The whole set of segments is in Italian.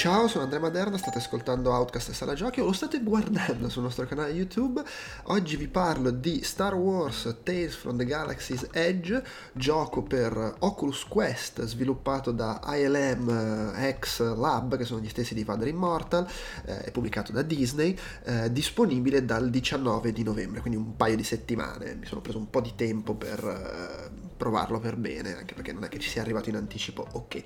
Ciao, sono Andrea Maderna, state ascoltando Outcast e Sala Giochi o lo state guardando sul nostro canale YouTube. Oggi vi parlo di Star Wars Tales from the Galaxy's Edge, gioco per Oculus Quest sviluppato da ILM eh, X Lab, che sono gli stessi di Vader Immortal, eh, è pubblicato da Disney, eh, disponibile dal 19 di novembre, quindi un paio di settimane. Mi sono preso un po' di tempo per eh, provarlo per bene, anche perché non è che ci sia arrivato in anticipo. Ok.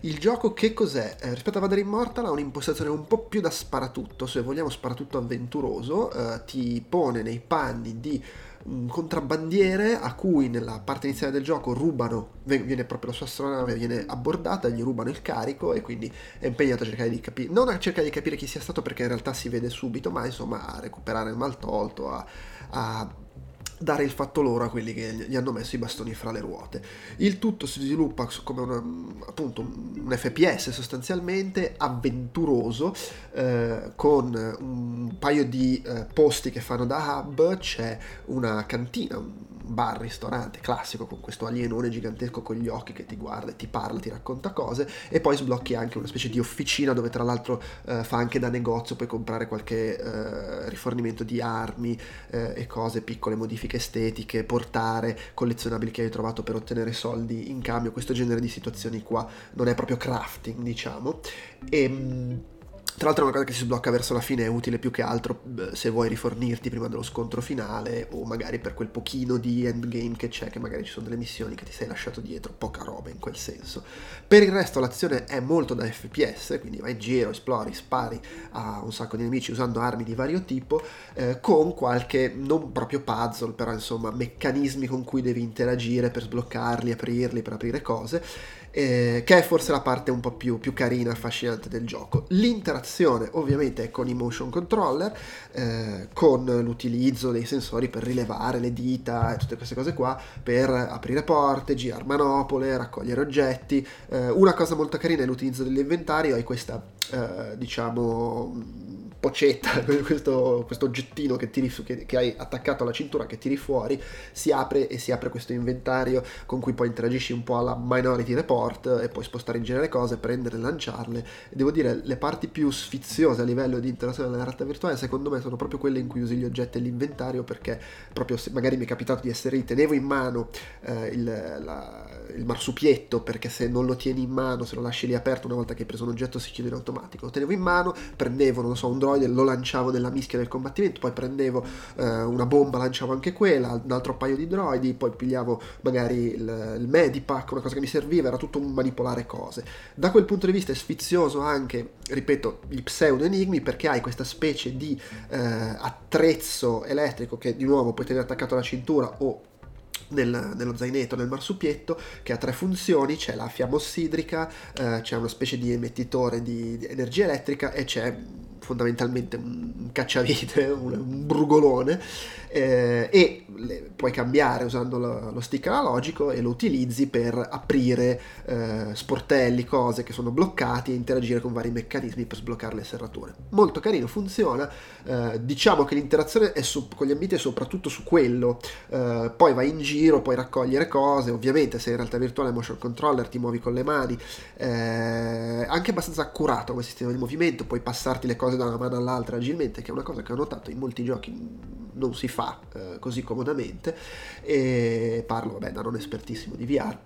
Il gioco che cos'è? Eh, rispetto a Vader Immortal ha un'impostazione un po' più da sparatutto, se vogliamo sparatutto avventuroso, eh, ti pone nei panni di un contrabbandiere a cui nella parte iniziale del gioco rubano, viene proprio la sua astronave, viene abbordata, gli rubano il carico e quindi è impegnato a cercare di capire, non a cercare di capire chi sia stato perché in realtà si vede subito, ma insomma a recuperare il mal tolto, a, a dare il fatto loro a quelli che gli hanno messo i bastoni fra le ruote. Il tutto si sviluppa come una, appunto un FPS sostanzialmente avventuroso eh, con un paio di eh, posti che fanno da hub, c'è una cantina, bar, ristorante classico con questo alienone gigantesco con gli occhi che ti guarda e ti parla, ti racconta cose e poi sblocchi anche una specie di officina dove tra l'altro eh, fa anche da negozio, puoi comprare qualche eh, rifornimento di armi eh, e cose, piccole modifiche estetiche, portare collezionabili che hai trovato per ottenere soldi in cambio, questo genere di situazioni qua non è proprio crafting diciamo. E ehm, tra l'altro è una cosa che si sblocca verso la fine, è utile più che altro se vuoi rifornirti prima dello scontro finale o magari per quel pochino di endgame che c'è, che magari ci sono delle missioni che ti sei lasciato dietro, poca roba in quel senso. Per il resto l'azione è molto da FPS, quindi vai in giro, esplori, spari a un sacco di nemici usando armi di vario tipo, eh, con qualche, non proprio puzzle, però insomma meccanismi con cui devi interagire per sbloccarli, aprirli, per aprire cose eh, che è forse la parte un po' più, più carina, affascinante del gioco. L'interazione ovviamente è con i motion controller, eh, con l'utilizzo dei sensori per rilevare le dita e tutte queste cose qua, per aprire porte, girare manopole, raccogliere oggetti. Eh, una cosa molto carina è l'utilizzo dell'inventario, hai questa eh, diciamo pocetta, questo, questo oggettino che, tiri, che, che, hai attaccato alla cintura che tiri fuori, si apre e si apre questo inventario con cui poi interagisci un po' alla Minority Report e puoi spostare in genere cose, prendere, lanciarle. E devo dire, le parti più sfiziose a livello di interazione della realtà virtuale secondo me sono proprio quelle in cui usi gli oggetti e l'inventario perché proprio se magari mi è capitato di essere lì, tenevo in mano eh, il, la, il marsupietto perché se non lo tieni in mano, se lo lasci lì aperto una volta che hai preso un oggetto si chiude in automatico, lo tenevo in mano, prendevo, non so, un drone droide, lo lanciavo nella mischia del combattimento, poi prendevo eh, una bomba, lanciavo anche quella, un altro paio di droidi, poi pigliavo magari il, il medipack, una cosa che mi serviva, era tutto un manipolare cose. Da quel punto di vista è sfizioso anche, ripeto, gli pseudo enigmi perché hai questa specie di eh, attrezzo elettrico che di nuovo puoi tenere attaccato alla cintura o nel, nello zainetto, nel marsupietto, che ha tre funzioni, c'è la fiamma ossidrica, eh, c'è una specie di emettitore di, di energia elettrica e c'è fondamentalmente un cacciavite, un, un brugolone, eh, e le, puoi cambiare usando lo, lo, stick analogico e lo utilizzi per aprire eh, sportelli, cose che sono bloccati e interagire con vari meccanismi per sbloccare le serrature. Molto carino, funziona, eh, diciamo che l'interazione è su, con gli ambienti è soprattutto su quello, eh, poi vai in giro, puoi raccogliere cose, ovviamente se in realtà virtuale motion controller ti muovi con le mani, eh, anche abbastanza accurato come sistema di movimento, puoi passarti le cose cose da una mano all'altra agilmente, che è una cosa che ho notato in molti giochi non si fa eh, così comodamente. E parlo, vabbè, da non espertissimo di VR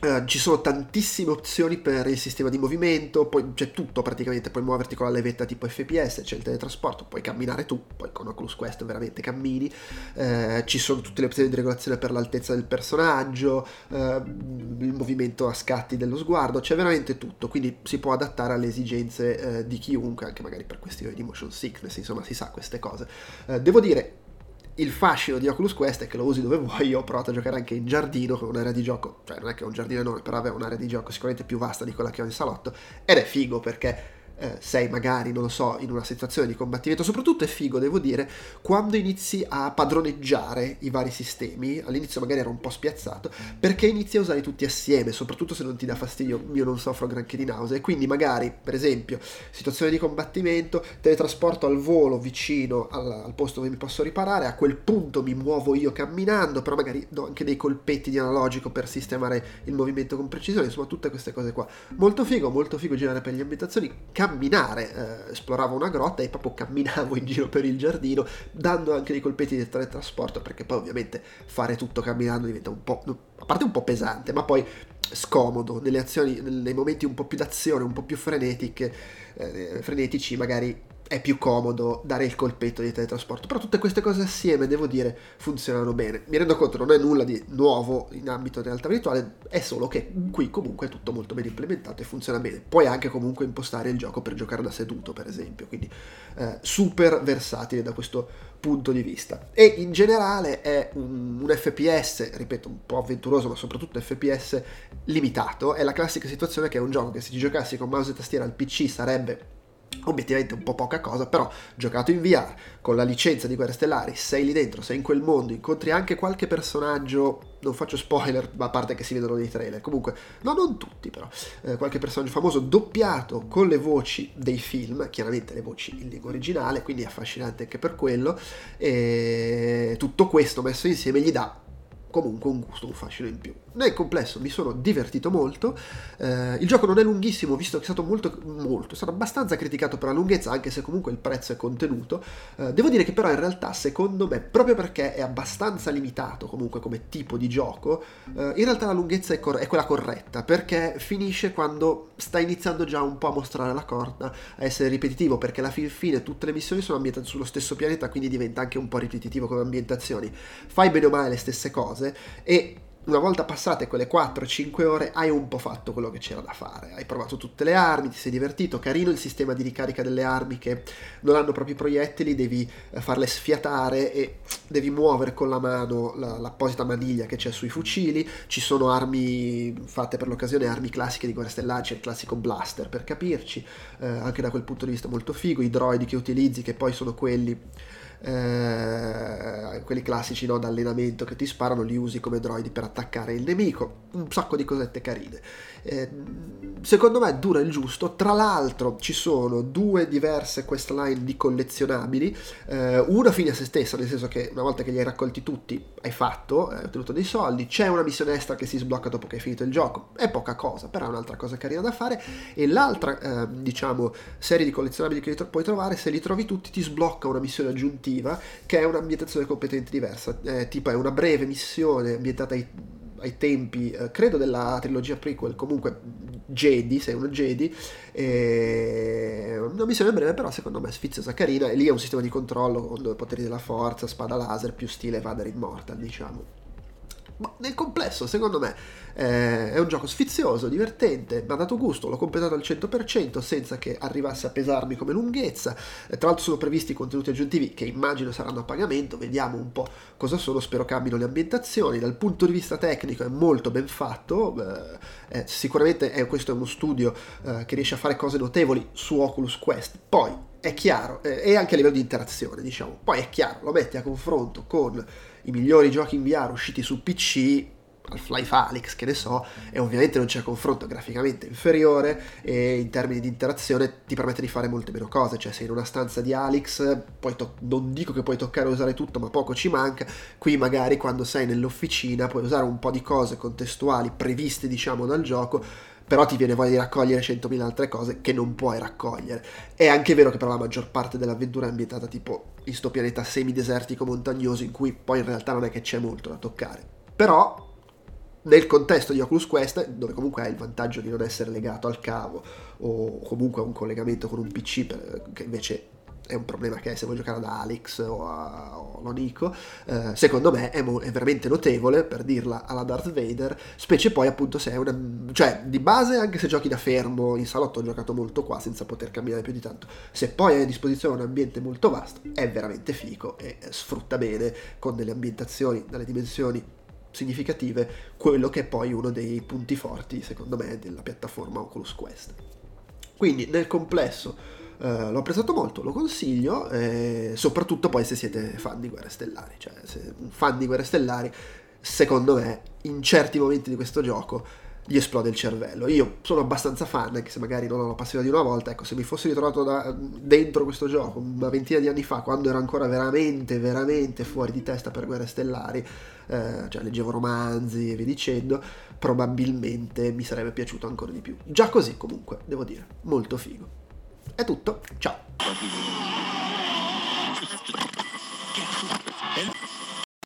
Uh, ci sono tantissime opzioni per il sistema di movimento, poi c'è tutto praticamente, puoi muoverti con la levetta tipo FPS, c'è il teletrasporto, puoi camminare tu, poi con Oculus Quest veramente cammini, uh, ci sono tutte le opzioni di regolazione per l'altezza del personaggio, uh, il movimento a scatti dello sguardo, c'è veramente tutto, quindi si può adattare alle esigenze di chiunque, anche magari per questioni di motion sickness, insomma si sa queste cose. devo dire, il fascino di Oculus Quest è che lo usi dove vuoi. Io ho provato a giocare anche in giardino con un'area di gioco, cioè non è che è un giardino enorme, però aveva un'area di gioco sicuramente più vasta di quella che ho in salotto. Ed è figo perché eh, sei magari, non lo so, in una situazione di combattimento, soprattutto è figo, devo dire, quando inizi a padroneggiare i vari sistemi, all'inizio magari ero un po' spiazzato, perché inizi a usarli tutti assieme, soprattutto se non ti dà fastidio, io non soffro granché di nausea, e quindi magari, per esempio, situazione di combattimento, teletrasporto al volo vicino al, al posto dove mi posso riparare, a quel punto mi muovo io camminando, però magari do anche dei colpetti di analogico per sistemare il movimento con precisione, insomma tutte queste cose qua. Molto figo, molto figo girare per le ambientazioni, camminare, eh, esploravo una grotta e proprio camminavo in giro per il giardino, dando anche dei colpetti di teletrasporto, perché poi ovviamente fare tutto camminando diventa un po', a parte un po' pesante, ma poi scomodo, nelle azioni, nei momenti un po' più d'azione, un po' più frenetiche, eh, frenetici, magari è più comodo dare il colpetto di teletrasporto. Però tutte queste cose assieme, devo dire, funzionano bene. Mi rendo conto, non è nulla di nuovo in ambito di realtà virtuale, è solo che qui comunque è tutto molto ben implementato e funziona bene. Puoi anche comunque impostare il gioco per giocare da seduto, per esempio, quindi eh, super versatile da questo punto di vista. E in generale è un, un FPS, ripeto, un po' avventuroso, ma soprattutto FPS limitato. È la classica situazione che è un gioco che se ci giocassi con mouse e tastiera al PC sarebbe obiettivamente un po' poca cosa, però giocato in VR con la licenza di Guerre Stellari, sei lì dentro, sei in quel mondo, incontri anche qualche personaggio, non faccio spoiler, ma a parte che si vedono nei trailer, comunque, no, non tutti però, eh, qualche personaggio famoso doppiato con le voci dei film, chiaramente le voci in lingua originale, quindi affascinante anche per quello, e tutto questo messo insieme gli dà comunque un gusto, un fascino in più. Nel complesso mi sono divertito molto, eh, il gioco non è lunghissimo visto che è stato molto, molto, è stato abbastanza criticato per la lunghezza anche se comunque il prezzo è contenuto, eh, devo dire che però in realtà secondo me proprio perché è abbastanza limitato comunque come tipo di gioco, eh, in realtà la lunghezza è, cor- è, quella corretta perché finisce quando sta iniziando già un po' a mostrare la corda, a essere ripetitivo perché alla fin fine tutte le missioni sono ambientate sullo stesso pianeta quindi diventa anche un po' ripetitivo come ambientazioni, fai bene o male le stesse cose e una volta passate quelle 4-5 ore hai un po' fatto quello che c'era da fare, hai provato tutte le armi, ti sei divertito, carino il sistema di ricarica delle armi che non hanno proprio i proiettili, devi eh, farle sfiatare e devi muovere con la mano la, l'apposita maniglia che c'è sui fucili, ci sono armi fatte per l'occasione, armi classiche di Guerra Stellare, il classico blaster per capirci, eh, anche da quel punto di vista molto figo, i droidi che utilizzi che poi sono quelli eh, quelli classici no, d'allenamento che ti sparano, li usi come droidi per attaccare il nemico, un sacco di cosette carine. Eh, secondo me dura il giusto, tra l'altro ci sono due diverse questline di collezionabili, eh, una fine a se stessa, nel senso che una volta che li hai raccolti tutti hai fatto, hai ottenuto dei soldi, c'è una missione extra che si sblocca dopo che hai finito il gioco, è poca cosa, però è un'altra cosa carina da fare, e l'altra eh, diciamo serie di collezionabili che puoi trovare, se li trovi tutti ti sblocca una missione aggiuntiva narrativa che è un'ambientazione completamente diversa, eh, tipo è una breve missione ambientata ai, ai tempi, eh, credo della trilogia prequel, comunque Jedi, sei uno Jedi, e una missione breve però secondo me sfiziosa, carina, e lì è un sistema di controllo con poteri della forza, spada laser, più stile Vader Immortal, diciamo. Ma nel complesso, secondo me, eh, è un gioco sfizioso, divertente, mi ha dato gusto, l'ho completato al 100% senza che arrivasse a pesarmi come lunghezza. Eh, tra l'altro sono previsti contenuti aggiuntivi che immagino saranno a pagamento, vediamo un po' cosa sono, spero cambino le ambientazioni. Dal punto di vista tecnico è molto ben fatto, eh, eh sicuramente è, questo è uno studio eh, che riesce a fare cose notevoli su Oculus Quest. Poi è chiaro, eh, e anche a livello di interazione, diciamo, poi è chiaro, lo metti a confronto con i migliori giochi in VR usciti su PC, Half-Life Alyx, che ne so, e ovviamente non c'è confronto graficamente inferiore e in termini di interazione ti permette di fare molte meno cose, cioè sei in una stanza di Alyx, to- non dico che puoi toccare e usare tutto, ma poco ci manca, qui magari quando sei nell'officina puoi usare un po' di cose contestuali previste diciamo dal gioco, però ti viene voglia di raccogliere 100.000 altre cose che non puoi raccogliere. È anche vero che però la maggior parte dell'avventura è ambientata tipo in sto pianeta semidesertico montagnoso in cui poi in realtà non è che c'è molto da toccare. Però nel contesto di Oculus Quest, dove comunque hai il vantaggio di non essere legato al cavo o comunque a un collegamento con un PC, per, che invece è un problema che se vuoi giocare ad Alex o a, o a Nico, eh, secondo me è, mo- è, veramente notevole per dirla alla Darth Vader, specie poi appunto se è una... cioè di base anche se giochi da fermo, in salotto ho giocato molto qua senza poter camminare più di tanto, se poi hai a disposizione un ambiente molto vasto è veramente fico e sfrutta bene con delle ambientazioni, dalle dimensioni significative, quello che è poi uno dei punti forti secondo me della piattaforma Oculus Quest. Quindi nel complesso eh, l'ho apprezzato molto, lo consiglio, eh, soprattutto poi se siete fan di Guerre Stellari, cioè se fan di Guerre Stellari, secondo me in certi momenti di questo gioco gli esplode il cervello. Io sono abbastanza fan, anche se magari non ho la passione di una volta, ecco, se mi fossi ritrovato da, dentro questo gioco una ventina di anni fa, quando ero ancora veramente, veramente fuori di testa per Guerre Stellari, eh, cioè leggevo romanzi e via dicendo, probabilmente mi sarebbe piaciuto ancora di più. Già così comunque, devo dire, molto figo. È tutto, ciao!